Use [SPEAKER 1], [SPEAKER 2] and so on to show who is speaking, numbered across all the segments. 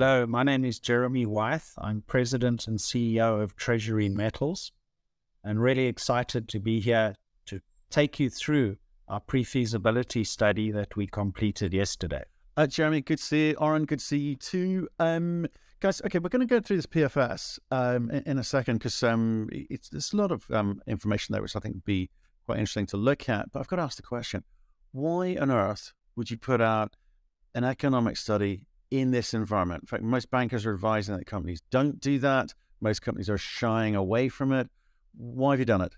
[SPEAKER 1] Hello, my name is Jeremy Wyeth. I'm President and CEO of Treasury Metals and really excited to be here to take you through our pre feasibility study that we completed yesterday.
[SPEAKER 2] Uh, Jeremy, good to see you. Orin, good to see you too. Um, guys, okay, we're going to go through this PFS um, in, in, a second because um, it's there's a lot of um, information there which I think would be quite interesting to look at. But I've got to ask the question why on earth would you put out an economic study in this environment. In fact, most bankers are advising that companies don't do that. Most companies are shying away from it. Why have you done it?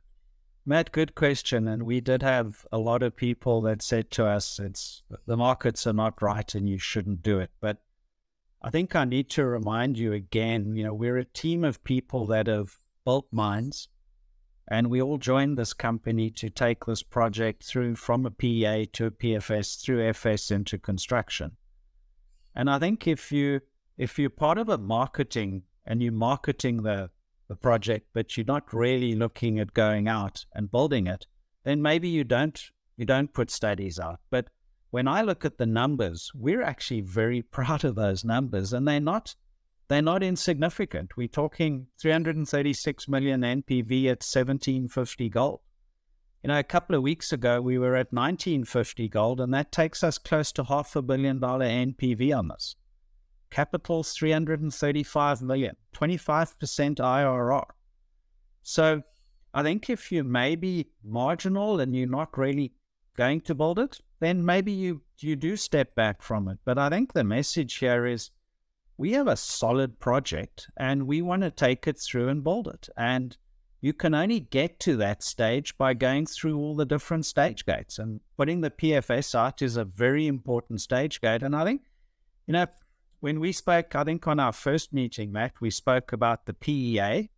[SPEAKER 1] Matt, good question. And we did have a lot of people that said to us, it's the markets are not right and you shouldn't do it. But I think I need to remind you again, you know, we're a team of people that have built mines and we all joined this company to take this project through from a PEA to a PFS through FS into construction. And I think if you if you're part of a marketing and you're marketing the the project, but you're not really looking at going out and building it, then maybe you don't you don't put studies out. But when I look at the numbers, we're actually very proud of those numbers, and they're not they're not insignificant. We're talking 336 million NPV at 1750 gold. You know, a couple of weeks ago, we were at 1950 gold, and that takes us close to half a billion dollar NPV on this. Capital's 335 million, 25% IRR. So I think if you may be marginal and you're not really going to build it, then maybe you, you do step back from it. But I think the message here is we have a solid project and we want to take it through and build it. And you can only get to that stage by going through all the different stage gates. And putting the PFS out is a very important stage gate. And I think, you know, when we spoke, I think on our first meeting, Matt, we spoke about the PEA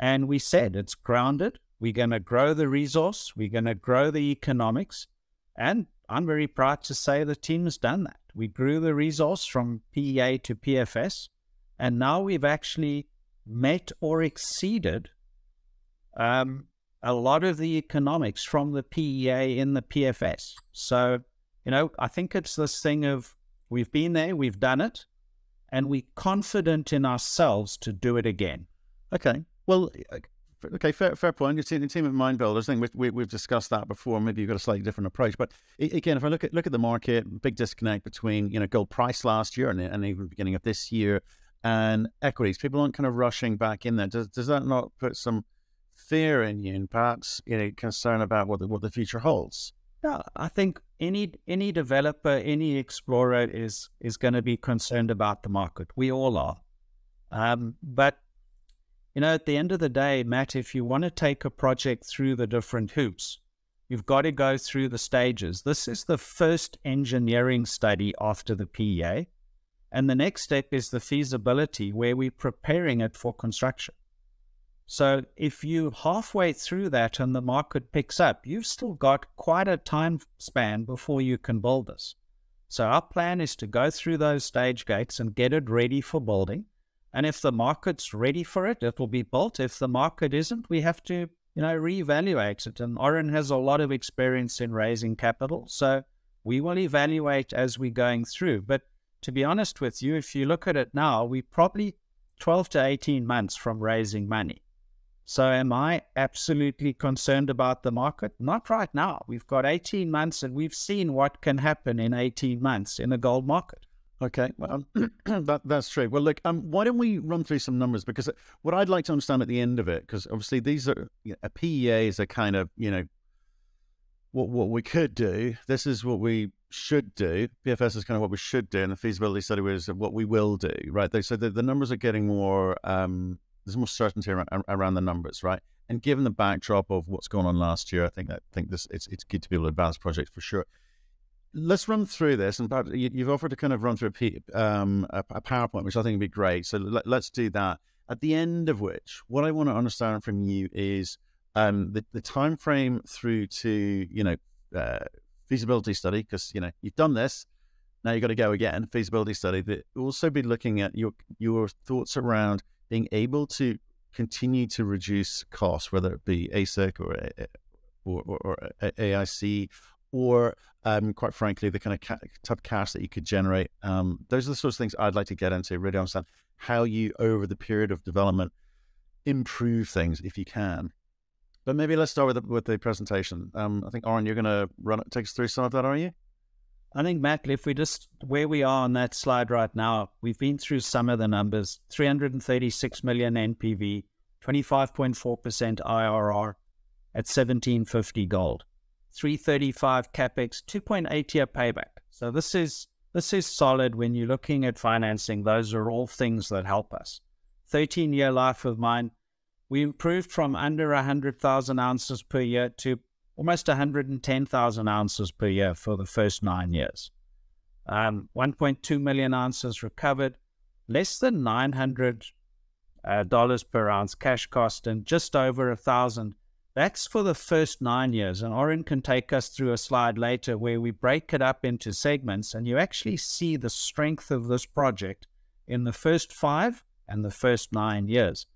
[SPEAKER 1] and we said it's grounded. We're going to grow the resource, we're going to grow the economics. And I'm very proud to say the team has done that. We grew the resource from PEA to PFS, and now we've actually met or exceeded um, a lot of the economics from the PEA in the PFS. So, you know, I think it's this thing of we've been there, we've done it, and we're confident in ourselves to do it again.
[SPEAKER 2] Okay. Well, okay, fair, fair point. You're the team of mind builders. I think we, have we, discussed that before. Maybe you've got a slightly different approach. But again, if I look at look at the market, big disconnect between you know gold price last year and, and even beginning of this year and equities. People aren't kind of rushing back in there. Does does that not put some fear in you and perhaps you know concern about what the, what the future holds?
[SPEAKER 1] Yeah, I think any any developer, any explorer is is going to be concerned about the market. We all are. Um, but you know, at the end of the day, Matt, if you want to take a project through the different hoops, you've got to go through the stages. This is the first engineering study after the PEA. And the next step is the feasibility, where we're preparing it for construction. So if you halfway through that and the market picks up, you've still got quite a time span before you can build this. So our plan is to go through those stage gates and get it ready for building. And if the market's ready for it, it will be built. If the market isn't, we have to, you know, reevaluate it. And Orin has a lot of experience in raising capital. So we will evaluate as we're going through. But to be honest with you, if you look at it now, we're probably 12 to 18 months from raising money. So, am I absolutely concerned about the market? Not right now. We've got 18 months and we've seen what can happen in 18 months in a gold market.
[SPEAKER 2] Okay, well, that, that's true. Well, look, um, why don't we run through some numbers? Because what I'd like to understand at the end of it, because obviously these are you know, a PEA is a kind of you know what what we could do. This is what we should do. PFS is kind of what we should do, and the feasibility study was what we will do. Right? So the, the numbers are getting more um, there's more certainty around, around the numbers, right? And given the backdrop of what's going on last year, I think that I think this it's it's good to be able to advance projects for sure. Let's run through this, and you've offered to kind of run through a, um, a, PowerPoint, which I think would be great. So let, us do that. At the end of which, what I want to understand from you is um, the the time frame through to you know uh, feasibility study, because you know you've done this. Now you've got to go again, feasibility study. But also be looking at your your thoughts around being able to continue to reduce costs, whether it be AISC or or, or, or AIC, or um, quite frankly, the kind of ca- type of cash that you could generate. Um, those are the sorts of things I'd like to get into, really understand how you, over the period of development, improve things if you can. But maybe let's start with the, with the presentation. Um, I think, Orin, you're going to run take us through some of that, are you?
[SPEAKER 1] I think, Matt, if we just, where we are on that slide right now, we've been through some of the numbers 336 million NPV, 25.4% IRR at 1750 gold. 335 capex, 2.8 year payback. So this is this is solid when you're looking at financing. Those are all things that help us. 13 year life of mine. We improved from under 100,000 ounces per year to almost 110,000 ounces per year for the first nine years. Um, 1.2 million ounces recovered, less than 900 uh, dollars per ounce cash cost, and just over a thousand that's for the first nine years. And Orin can take us through a slide later where we break it up into segments and you actually see the strength of this project in the first five and the first nine years.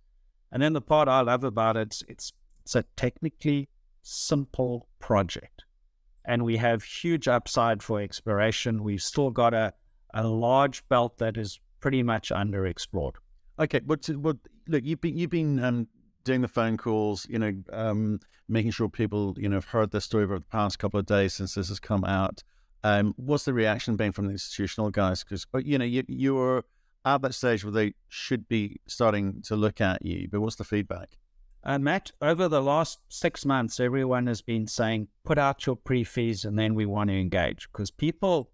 [SPEAKER 1] And then the part I love about it, it's, it's a technically simple project. And we have huge upside for exploration. We've still got a, a large belt that is pretty much underexplored.
[SPEAKER 2] Okay, but, but look, you've been you've been um, doing the phone calls, you know, um, making sure people, you know, have heard this story over the past couple of days since this has come out. Um, what's the reaction been from the institutional guys? Because uh, you know, you you're at that stage where they should be starting to look at you, but what's the feedback?
[SPEAKER 1] Uh, Matt, over the last six months, everyone has been saying, put out your pre-feas and then we want to engage because people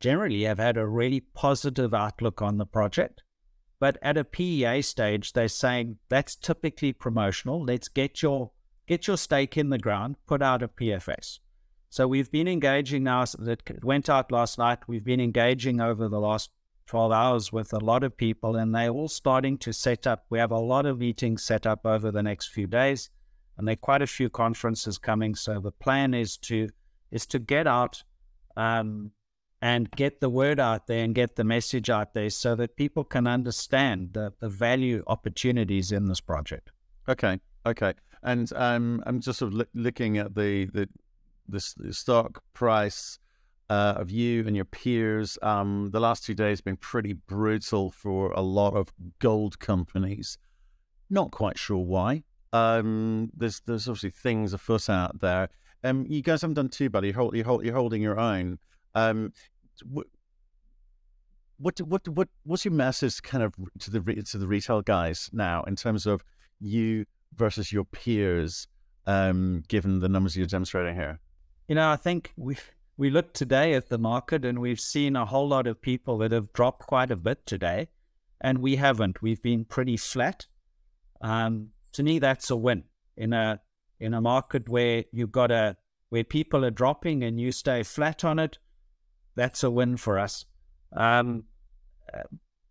[SPEAKER 1] generally have had a really positive outlook on the project. But at a PEA stage, they're saying that's typically promotional. Let's get your get your stake in the ground, put out a PFS. So we've been engaging now. That went out last night. We've been engaging over the last 12 hours with a lot of people, and they're all starting to set up. We have a lot of meetings set up over the next few days, and there are quite a few conferences coming. So the plan is to is to get out um, and get the word out there and get the message out there so that people can understand the, the value opportunities in this project.
[SPEAKER 2] Okay, okay. And um, I'm just sort of looking at the, the, the, stock price uh, of you and your peers. Um, the last two days have been pretty brutal for a lot of gold companies. Not quite sure why. Um, there's there's obviously things afoot out there. Um, you guys haven't done too bad. You're, hold, you're, hold, you're holding your own. Um, what, what what what what's your message kind of to the to the retail guys now in terms of you versus your peers, um, given the numbers you're demonstrating here?
[SPEAKER 1] You know, I think we we look today at the market and we've seen a whole lot of people that have dropped quite a bit today, and we haven't. We've been pretty flat. Um, to me, that's a win in a in a market where you've got a where people are dropping and you stay flat on it that's a win for us. Um, uh,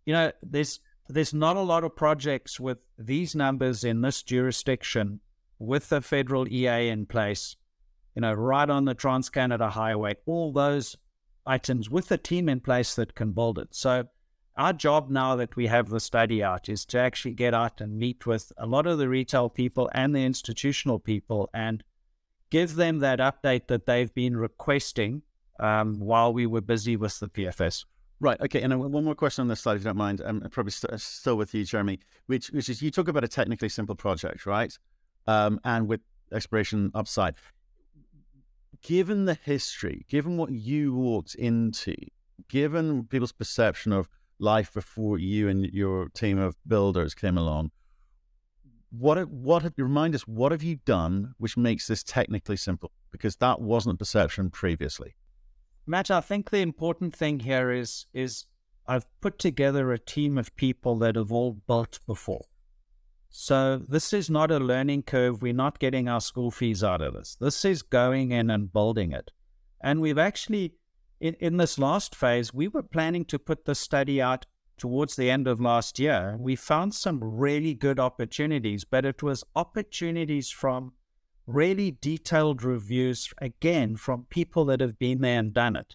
[SPEAKER 1] you know, there's there's not a lot of projects with these numbers in this jurisdiction with the federal EA in place. You know, right on the Trans Canada Highway, all those items with a team in place that can build it. So our job now that we have the study out is to actually get out and meet with a lot of the retail people and the institutional people and give them that update that they've been requesting um, while we were busy with the PFS.
[SPEAKER 2] Right. Okay. And one more question on this slide, if you don't mind. I'm probably st- still with you, Jeremy. Which, which is you talk about a technically simple project, right? Um, and with exploration upside. Given the history, given what you walked into, given people's perception of life before you and your team of builders came along, what what remind us what have you done which makes this technically simple? Because that wasn't perception previously.
[SPEAKER 1] Matt, I think the important thing here is is I've put together a team of people that have all built before. So this is not a learning curve. We're not getting our school fees out of this. This is going in and building it. And we've actually, in, in this last phase, we were planning to put the study out towards the end of last year. We found some really good opportunities, but it was opportunities from really detailed reviews, again, from people that have been there and done it.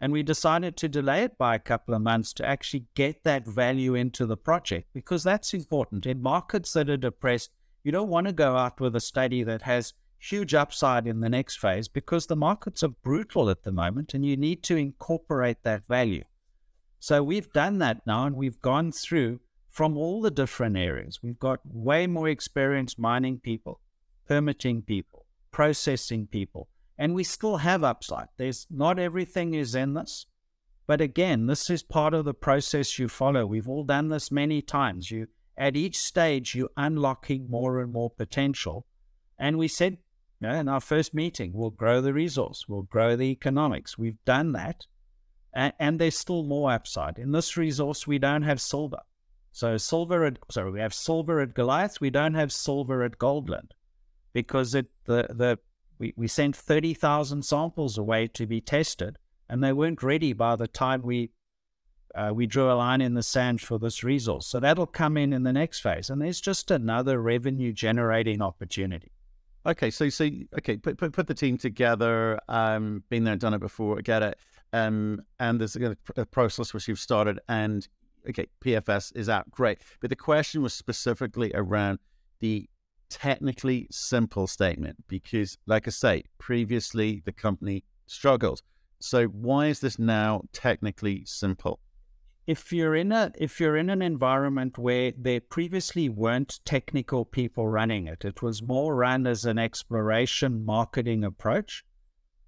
[SPEAKER 1] And we decided to delay it by a couple of months to actually get that value into the project because that's important. In markets that are depressed, you don't want to go out with a study that has huge upside in the next phase because the markets are brutal at the moment and you need to incorporate that value. So we've done that now and we've gone through from all the different areas. We've got way more experienced mining people, permitting people, processing people, and we still have upside. There's not everything is in this. But again, this is part of the process you follow. We've all done this many times. You at each stage you're unlocking more and more potential. And we said you know, in our first meeting, we'll grow the resource, we'll grow the economics. We've done that. And, and there's still more upside. In this resource, we don't have silver. So silver at sorry, we have silver at Goliath, we don't have silver at Goldlund. Because it the the we, we sent thirty thousand samples away to be tested and they weren't ready by the time we uh, we drew a line in the sand for this resource. So that'll come in in the next phase, and there's just another revenue generating opportunity.
[SPEAKER 2] Okay, so so okay, put put, put the team together. Um, been there, done it before, get it. Um, and there's a, a process which you've started, and okay, PFS is out, great. But the question was specifically around the technically simple statement because, like I say, previously the company struggled. So why is this now technically simple?
[SPEAKER 1] If you're in a if you're in an environment where there previously weren't technical people running it, it was more run as an exploration marketing approach.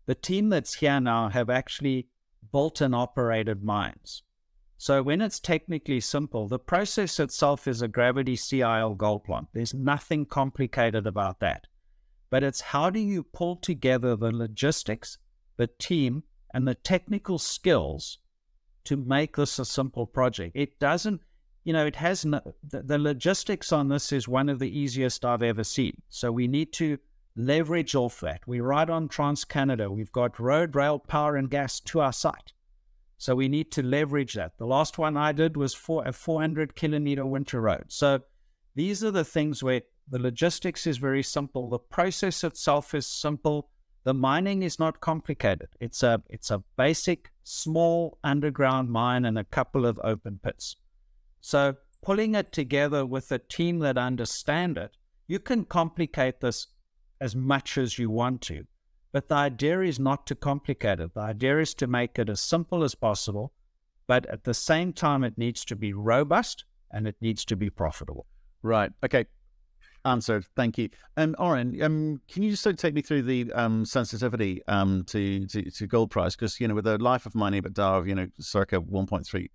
[SPEAKER 1] The team that's here now have actually built and operated mines. So when it's technically simple, the process itself is a gravity CIL gold plant. There's nothing complicated about that. But it's how do you pull together the logistics, the team, and the technical skills to make this a simple project. It doesn't, you know, it has no, the, the logistics on this is one of the easiest I've ever seen. So we need to leverage off that. We're right on Trans Canada. We've got road, rail, power, and gas to our site. So we need to leverage that. The last one I did was for a 400 kilometer winter road. So these are the things where the logistics is very simple. The process itself is simple. The mining is not complicated. It's a it's a basic small underground mine and a couple of open pits. So pulling it together with a team that understand it, you can complicate this as much as you want to. But the idea is not to complicate it. The idea is to make it as simple as possible, but at the same time it needs to be robust and it needs to be profitable.
[SPEAKER 2] Right. Okay answered. Thank you. And um, Oren, um, can you just sort of take me through the um, sensitivity um, to, to, to gold price? Because you know, with a life of mine EBITDA of you know circa 1.3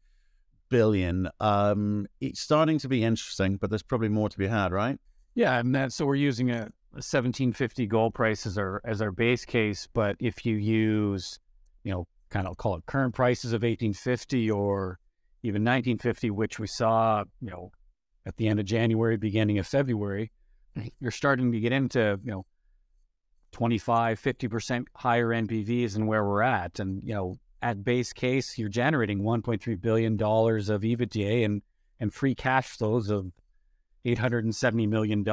[SPEAKER 2] billion, um, it's starting to be interesting, but there's probably more to be had, right?
[SPEAKER 3] Yeah, and that so we're using a, a 1750 gold price as our as our base case, but if you use, you know, kind of call it current prices of 1850 or even 1950, which we saw, you know, at the end of January, beginning of February, mm-hmm. you're starting to get into, you know, 25, 50% higher NPVs than where we're at. And, you know, at base case, you're generating $1.3 billion of EBITDA and, and free cash flows of $870 million.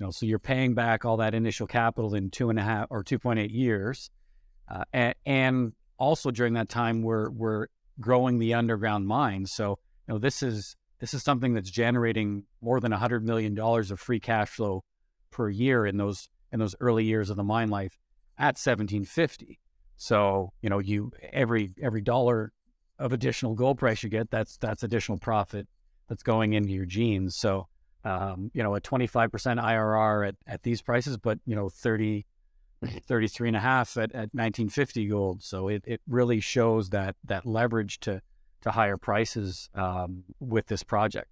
[SPEAKER 3] Know, so you're paying back all that initial capital in two and a half or 2.8 years. Uh, and, and also during that time, we're, we're growing the underground mine. So, you know, this is this is something that's generating more than $100 million of free cash flow per year in those in those early years of the mine life at 1750 so you know you every every dollar of additional gold price you get that's that's additional profit that's going into your jeans so um, you know a 25% irr at, at these prices but you know 30 33 and a half at, at 1950 gold so it, it really shows that that leverage to to higher prices um, with this project.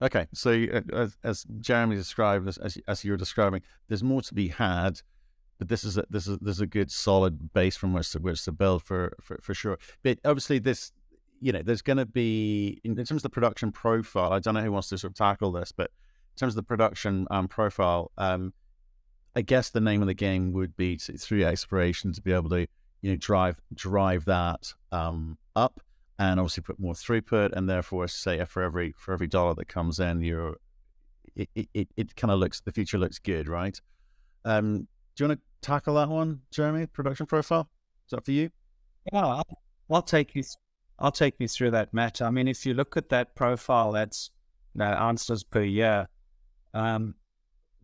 [SPEAKER 2] Okay, so uh, as, as, Jeremy described, as, as, as you're describing, there's more to be had, but this is a, this is this is a good solid base from which to which to build for for, for sure. But obviously, this you know, there's going to be in, terms of the production profile. I don't know who wants to sort of tackle this, but in terms of the production um, profile, um, I guess the name of the game would be to, through exploration to be able to you know drive drive that um, up and obviously put more throughput, and therefore, say for every for every dollar that comes in, you're it it, it kind of looks the future looks good, right? Um, do you want to tackle that one, Jeremy? Production profile is that for you?
[SPEAKER 1] Yeah, I'll, I'll take you. I'll take you through that, Matt. I mean, if you look at that profile, that's you know, ounces per year. Um,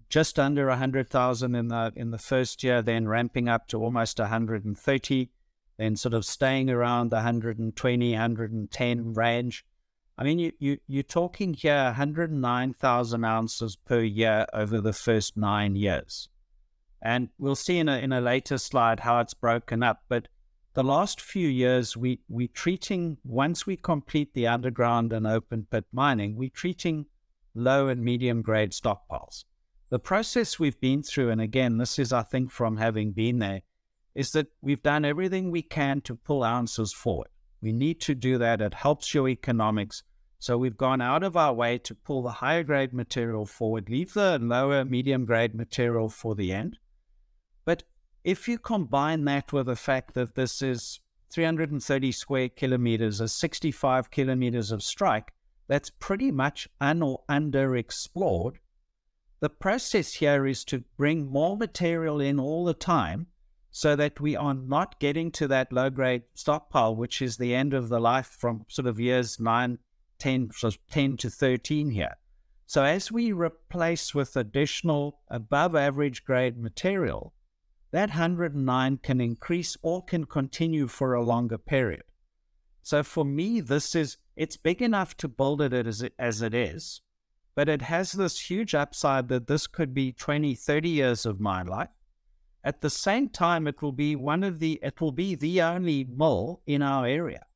[SPEAKER 1] just under 100,000 in the in the first year, then ramping up to almost 130, then sort of staying around the 120, 110 range. I mean, you, you, you're talking here 109,000 ounces per year over the first nine years. And we'll see in a, in a later slide how it's broken up. But the last few years, we, we're treating, once we complete the underground and open pit mining, we're treating low and medium grade stockpiles. The process we've been through, and again, this is, I think, from having been there, is that we've done everything we can to pull ounces forward. We need to do that. It helps your economics. So we've gone out of our way to pull the higher grade material forward, leave the lower medium grade material for the end. If you combine that with the fact that this is 330 square kilometers, or 65 kilometers of strike, that's pretty much un or underexplored. The process here is to bring more material in all the time so that we are not getting to that low grade stockpile, which is the end of the life from sort of years 9, 10, so 10 to 13 here. So as we replace with additional above average grade material, that 109 can increase or can continue for a longer period. So for me, this is, it's big enough to build it as it, as it is, but it has this huge upside that this could be 20, 30 years of my life. At the same time, it will be one of the, it will be the only mill in our area.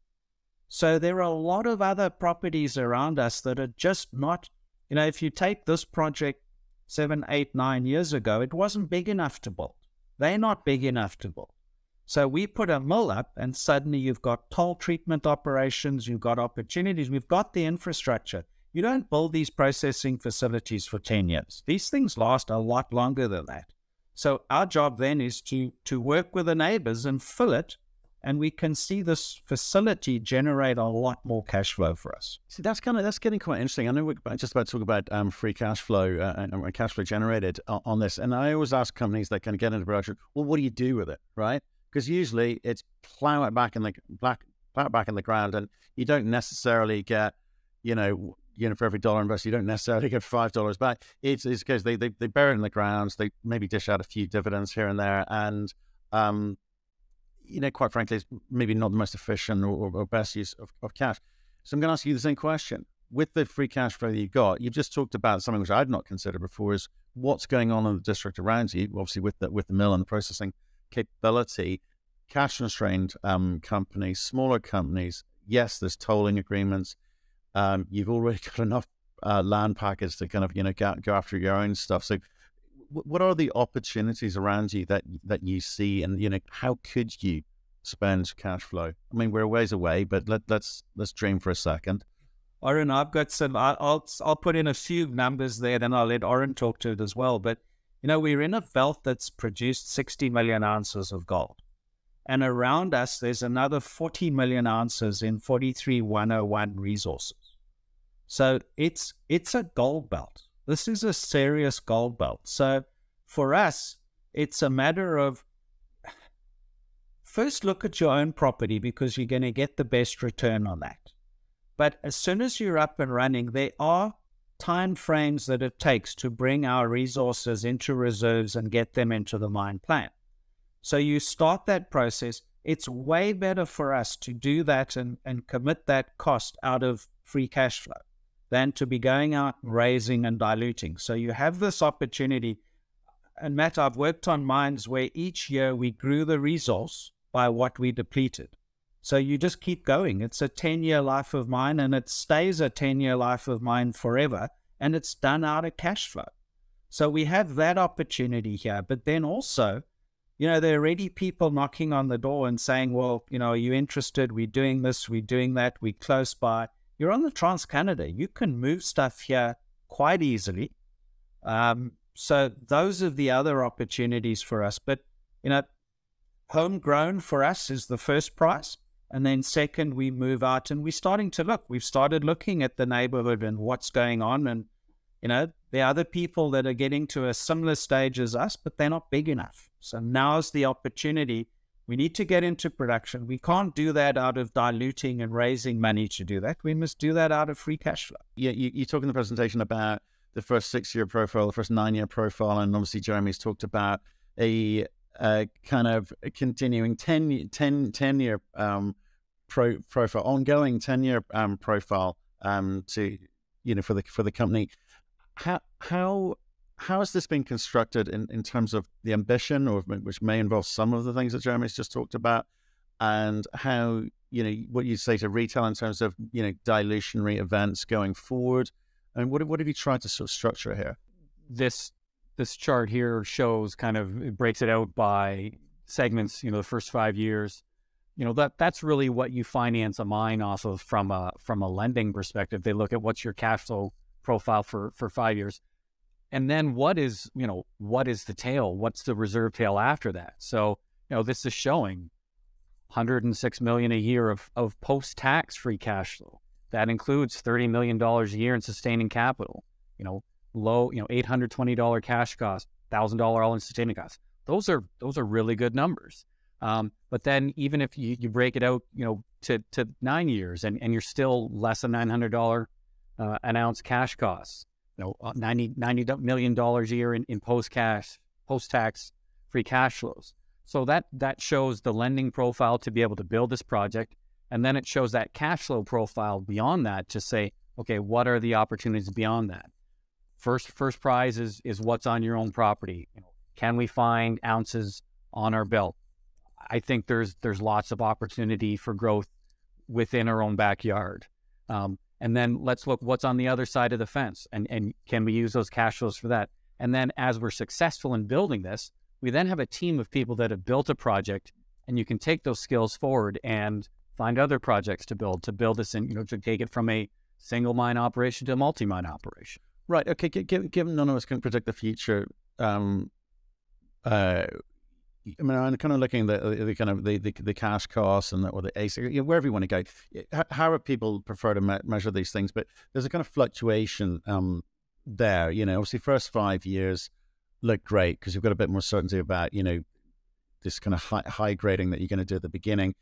[SPEAKER 1] So there are a lot of other properties around us that are just not, you know, if you take this project seven, eight, nine years ago, it wasn't big enough to build. They're not big enough to build. So we put a mill up, and suddenly you've got toll treatment operations, you've got opportunities, we've got the infrastructure. You don't build these processing facilities for 10 years. These things last a lot longer than that. So our job then is to to work with the neighbors and fill it and we can see this facility generate a lot more cash flow for us.
[SPEAKER 2] See, that's kind of that's getting quite interesting. I know we're just about to talk about um, free cash flow uh, and cash flow generated on, on, this, and I always ask companies that kind of get into production, well, what do you do with it, right? Because usually it's plow it back in the back, plow it back in the ground, and you don't necessarily get, you know, you know, for every dollar invested, you don't necessarily get five dollars back. It's because they, they they bury it in the ground, they maybe dish out a few dividends here and there, and um, you know, quite frankly, it's maybe not the most efficient or, or best use of, of cash. So I'm going to ask you the same question. With the free cash flow that you've got, you've just talked about something which I'd not considered before is what's going on in the district around you, obviously with the, with the mill and the processing capability, cash constrained um, companies, smaller companies. Yes, there's tolling agreements. Um, you've already got enough uh, land package to kind of, you know, go, go after your own stuff. So what are the opportunities around you that that you see, and you know how could you spend cash flow? I mean, we're a ways away, but let, let's let's dream for a second.
[SPEAKER 1] Orin, I've got some. I'll I'll put in a few numbers there, then I'll let Orin talk to it as well. But you know, we're in a belt that's produced 60 million ounces of gold, and around us there's another 40 million ounces in 43101 resources. So it's it's a gold belt. This is a serious gold belt. So for us, it's a matter of first look at your own property because you're going to get the best return on that. But as soon as you're up and running, there are time frames that it takes to bring our resources into reserves and get them into the mine plan. So you start that process. It's way better for us to do that and, and commit that cost out of free cash flow than to be going out raising and diluting. So you have this opportunity. And Matt, I've worked on mines where each year we grew the resource by what we depleted. So you just keep going. It's a 10 year life of mine and it stays a 10 year life of mine forever. And it's done out of cash flow. So we have that opportunity here. But then also, you know, there are already people knocking on the door and saying, well, you know, are you interested? We're doing this, we're doing that, we're close by you're on the Trans Canada. You can move stuff here quite easily. Um, so those are the other opportunities for us. But you know, homegrown for us is the first price. And then second, we move out and we're starting to look. We've started looking at the neighborhood and what's going on. And, you know, there are other people that are getting to a similar stage as us, but they're not big enough. So now's the opportunity we need to get into production. We can't do that out of diluting and raising money to do that. We must do that out of free cash flow.
[SPEAKER 2] Yeah, you, you talk in the presentation about the first six year profile, the first nine year profile, and obviously Jeremy's talked about a, a kind of continuing 10, 10, 10 year um, pro, profile, ongoing 10 year um, profile um, to, you know, for the, for the company. How, how, how has this been constructed in, in terms of the ambition, or which may involve some of the things that Jeremy's just talked about, and how you know what you say to retail in terms of you know dilutionary events going forward, and what what have you tried to sort of structure here?
[SPEAKER 3] This this chart here shows kind of it breaks it out by segments. You know, the first five years. You know that that's really what you finance a mine off of from a from a lending perspective. They look at what's your cash flow profile for for five years and then what is you know what is the tail? What's the reserve tail after that? So you know this is showing 106 million a year of, of post-tax free cash flow. That includes 30 million dollars a year in sustaining capital you know low you know 820 dollar cash cost thousand dollar all in sustaining costs. Those are those are really good numbers. Um, but then even if you, you break it out you know to, to nine years and, and you're still less than 900 dollar uh, an ounce cash costs you know, uh, 90, 90 million dollars a year in, in post cash, post tax free cash flows. So that that shows the lending profile to be able to build this project, and then it shows that cash flow profile beyond that to say, okay, what are the opportunities beyond that? First, first prize is is what's on your own property. You know, can we find ounces on our belt? I think there's there's lots of opportunity for growth within our own backyard. Um, and then let's look what's on the other side of the fence and, and can we use those cash flows for that? And then as we're successful in building this, we then have a team of people that have built a project and you can take those skills forward and find other projects to build, to build this and, you know, to take it from a single mine operation to a multi mine operation.
[SPEAKER 2] Right. Okay. Given none of us can predict the future, um, uh, I mean, I'm kind of looking at the, the kind of the, the, the, cash costs and the, or the AISC, you know, wherever you want to go. How people prefer to me- measure these things? But there's a kind of fluctuation um, there. You know, obviously, first five years look great because you've got a bit more certainty about you know this kind of high, high grading that you're going to do at the beginning.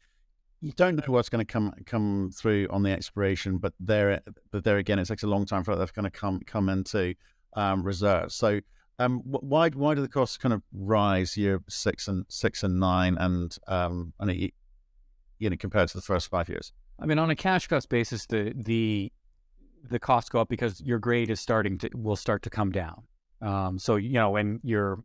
[SPEAKER 2] You don't know what's going to come come through on the expiration, but there, but there again, it takes a long time for that to kind of come come into um. So um, why why do the costs kind of rise year six and six and nine, and um, and it, you know compared to the first five years?
[SPEAKER 3] I mean, on a cash cost basis, the the the costs go up because your grade is starting to will start to come down. Um, so you know, when you're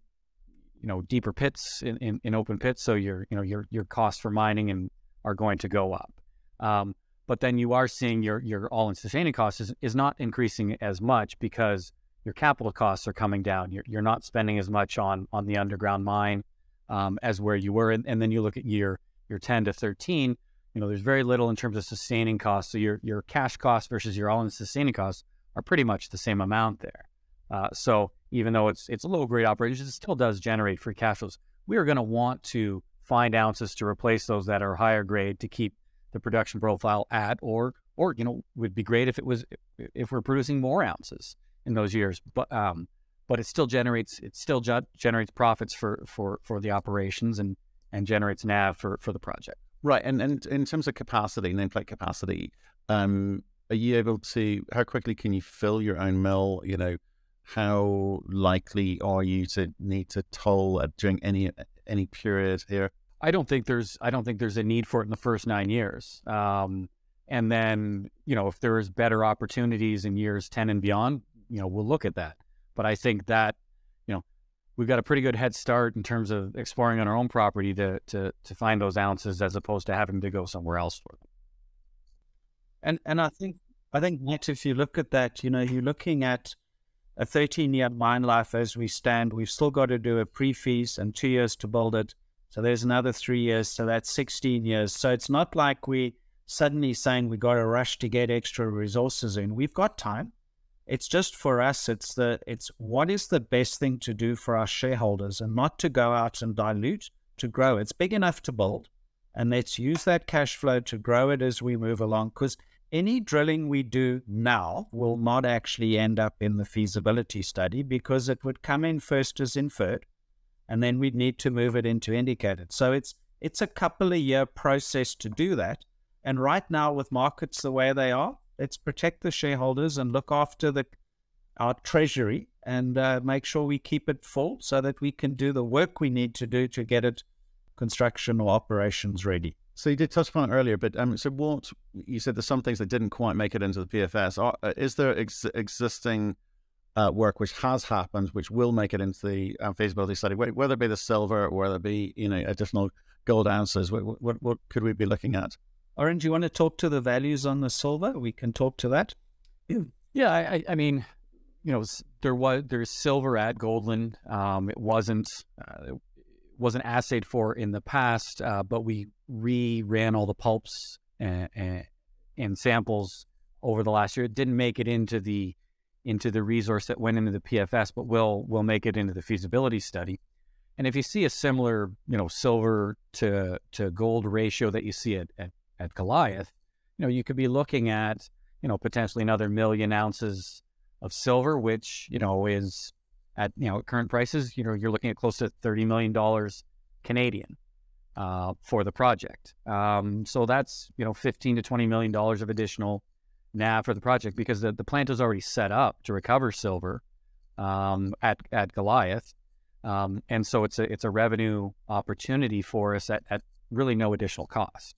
[SPEAKER 3] you know deeper pits in, in, in, open pits, so your you know your your costs for mining and are going to go up. Um, but then you are seeing your your all in sustaining costs is, is not increasing as much because your capital costs are coming down. You're, you're not spending as much on on the underground mine um, as where you were, and, and, then you look at your your 10 to 13. You know, there's very little in terms of sustaining costs. So your your cash costs versus your all-in sustaining costs are pretty much the same amount there. Uh, so even though it's it's a low grade operation, it still does generate free cash flows. We are going to want to find ounces to replace those that are higher grade to keep the production profile at, or or you know, would be great if it was if we're producing more ounces in those years, but um, but it still generates it still ge- generates profits for for for the operations and and generates nav for for the project.
[SPEAKER 2] Right, and and in terms of capacity, nameplate capacity, um, are you able to? How quickly can you fill your own mill? You know, how likely are you to need to toll during any any period here?
[SPEAKER 3] I don't think there's I don't think there's a need for it in the first nine years. Um, and then you know if there is better opportunities in years ten and beyond, you know, we'll look at that. But I think that, you know, we've got a pretty good head start in terms of exploring on our own property to to to find those ounces as opposed to having to go somewhere else for them.
[SPEAKER 1] And and I think I think Matt, if you look at that, you know, you're looking at a 13 year mine life as we stand. We've still got to do a pre-feas and two years to build it. So there's another three years. So that's 16 years. So it's not like we suddenly saying we got to rush to get extra resources in. We've got time. It's just for us, it's the it's what is the best thing to do for our shareholders and not to go out and dilute, to grow. It's big enough to build. And let's use that cash flow to grow it as we move along. Because any drilling we do now will not actually end up in the feasibility study because it would come in first as inferred and then we'd need to move it into indicated. So it's it's a couple of year process to do that. And right now with markets the way they are, let's protect the shareholders and look after the our treasury and uh, make sure we keep it full so that we can do the work we need to do to get it construction or operations ready.
[SPEAKER 2] So you did touch upon it earlier, but um, so what you said there's some things that didn't quite make it into the PFS. Uh, is there ex- existing uh, work which has happened, which will make it into the um, feasibility study, whether it be the silver, whether it be you know additional gold ounces? What, what, what could we be looking at?
[SPEAKER 1] Orange, you want to talk to the values on the silver? We can talk to that.
[SPEAKER 3] Yeah, I, I mean, you know, there was there's silver at Goldlund. Um, it wasn't uh, wasn't assayed for in the past, uh, but we re-ran all the pulps and, and, and, samples over the last year. It didn't make it into the into the resource that went into the PFS, but will will make it into the feasibility study. And if you see a similar, you know, silver to to gold ratio that you see at, at, at Goliath, you know, you could be looking at, you know, potentially another million ounces of silver, which, you know, is at you know current prices, you know, you're looking at close to thirty million dollars Canadian uh, for the project. Um, so that's you know fifteen to twenty million dollars of additional NAV for the project because the, the plant is already set up to recover silver um, at at Goliath, um, and so it's a it's a revenue opportunity for us at, at really no additional cost.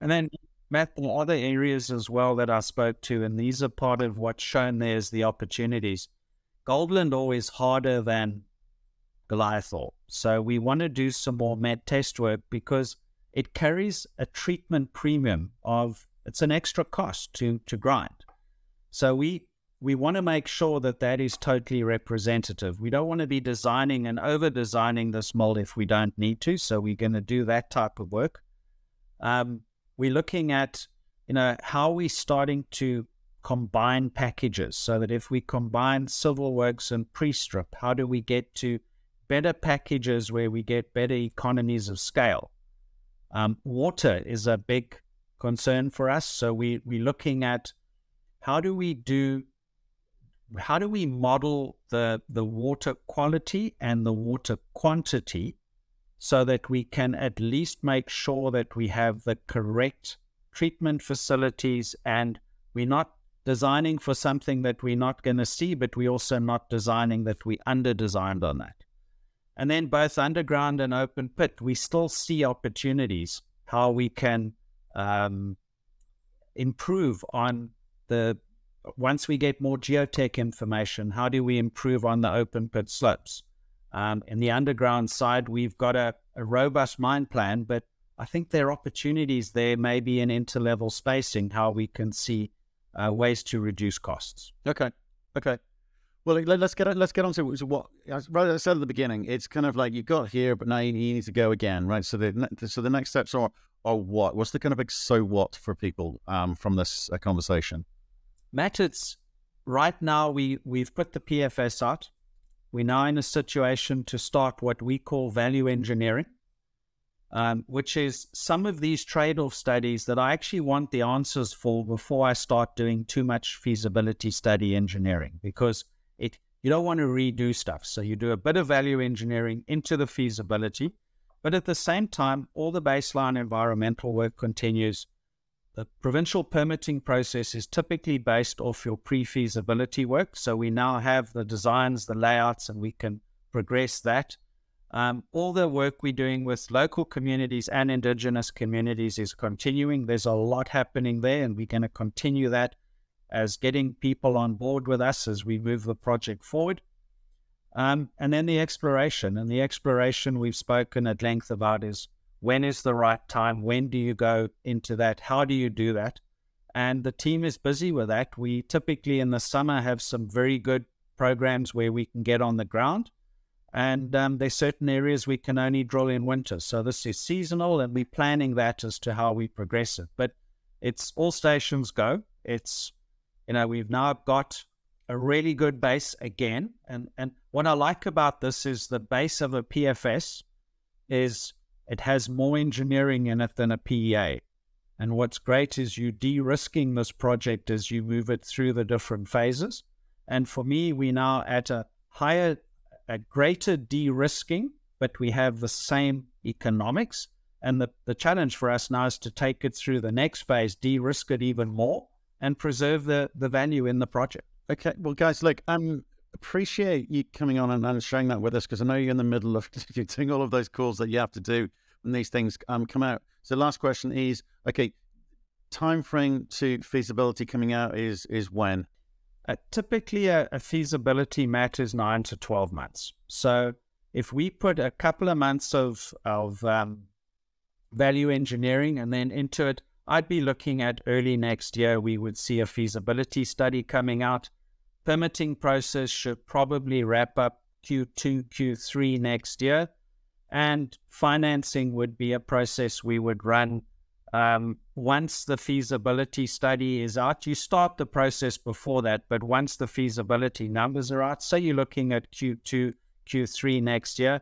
[SPEAKER 1] And then Matt, are other areas as well that I spoke to, and these are part of what's shown there as the opportunities. Goldlund always harder than Goliath So we want to do some more met test work because it carries a treatment premium of it's an extra cost to to grind. So we we want to make sure that that is totally representative. We don't want to be designing and over designing this mold if we don't need to. So we're going to do that type of work. Um, we're looking at, you know, how are we starting to combine packages so that if we combine civil works and pre-strip, how do we get to better packages where we get better economies of scale? Um, water is a big concern for us. So we, we're looking at how do we do how do we model the the water quality and the water quantity so that we can at least make sure that we have the correct treatment facilities and we're not designing for something that we're not going to see, but we're also not designing that we under designed on that. And then both underground and open pit, we still see opportunities how we can um, improve on the once we get more geotech information, how do we improve on the open pit slopes? Um, in the underground side, we've got a, a robust mine plan, but I think there are opportunities there, maybe in interlevel spacing, how we can see uh, ways to reduce costs.
[SPEAKER 2] Okay. Okay. Well, let's get let's get on to what right I said at the beginning. It's kind of like you got here, but now you need to go again, right? So the so the next steps are are what? What's the kind of big so what for people um, from this uh, conversation?
[SPEAKER 1] Matt, it's right now we we've put the PFS out. We're now in a situation to start what we call value engineering, um, which is some of these trade off studies that I actually want the answers for before I start doing too much feasibility study engineering because it you don't want to redo stuff. So you do a bit of value engineering into the feasibility, but at the same time, all the baseline environmental work continues the provincial permitting process is typically based off your pre feasibility work. So we now have the designs, the layouts, and we can progress that. Um, all the work we're doing with local communities and Indigenous communities is continuing. There's a lot happening there, and we're going to continue that as getting people on board with us as we move the project forward. Um, and then the exploration. And the exploration we've spoken at length about is when is the right time? When do you go into that? How do you do that? And the team is busy with that. We typically in the summer have some very good programs where we can get on the ground. And um, there's certain areas we can only drill in winter. So this is seasonal, and we're planning that as to how we progress it. But it's all stations go. It's, you know, we've now got a really good base again. And, and what I like about this is the base of a PFS is it has more engineering in it than a PEA. And what's great is you de risking this project as you move it through the different phases. And for me, we're now at a higher, a greater de risking, but we have the same economics. And the, the challenge for us now is to take it through the next phase, de risk it even more, and preserve the, the value in the project.
[SPEAKER 2] Okay. Well, guys, look, um, appreciate you coming on and, sharing that with us because I know you're in the middle of doing all of those calls that you have to do when these things um, come out. So, last question is okay, time frame to feasibility coming out is is when?
[SPEAKER 1] Uh, typically, a, a feasibility matters nine to 12 months. So, if we put a couple of months of, of um, value engineering and then into it, I'd be looking at early next year, we would see a feasibility study coming out. Permitting process should probably wrap up Q2, Q3 next year. And financing would be a process we would run um, once the feasibility study is out. You start the process before that, but once the feasibility numbers are out, say you're looking at Q2, Q3 next year.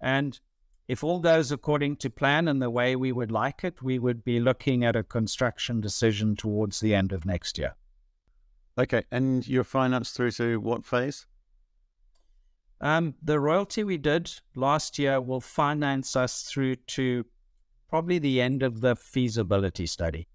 [SPEAKER 1] And if all goes according to plan and the way we would like it, we would be looking at a construction decision towards the end of next year.
[SPEAKER 2] Okay, and you're financed through to what phase?
[SPEAKER 1] Um, the royalty we did last year will finance us through to probably the end of the feasibility study.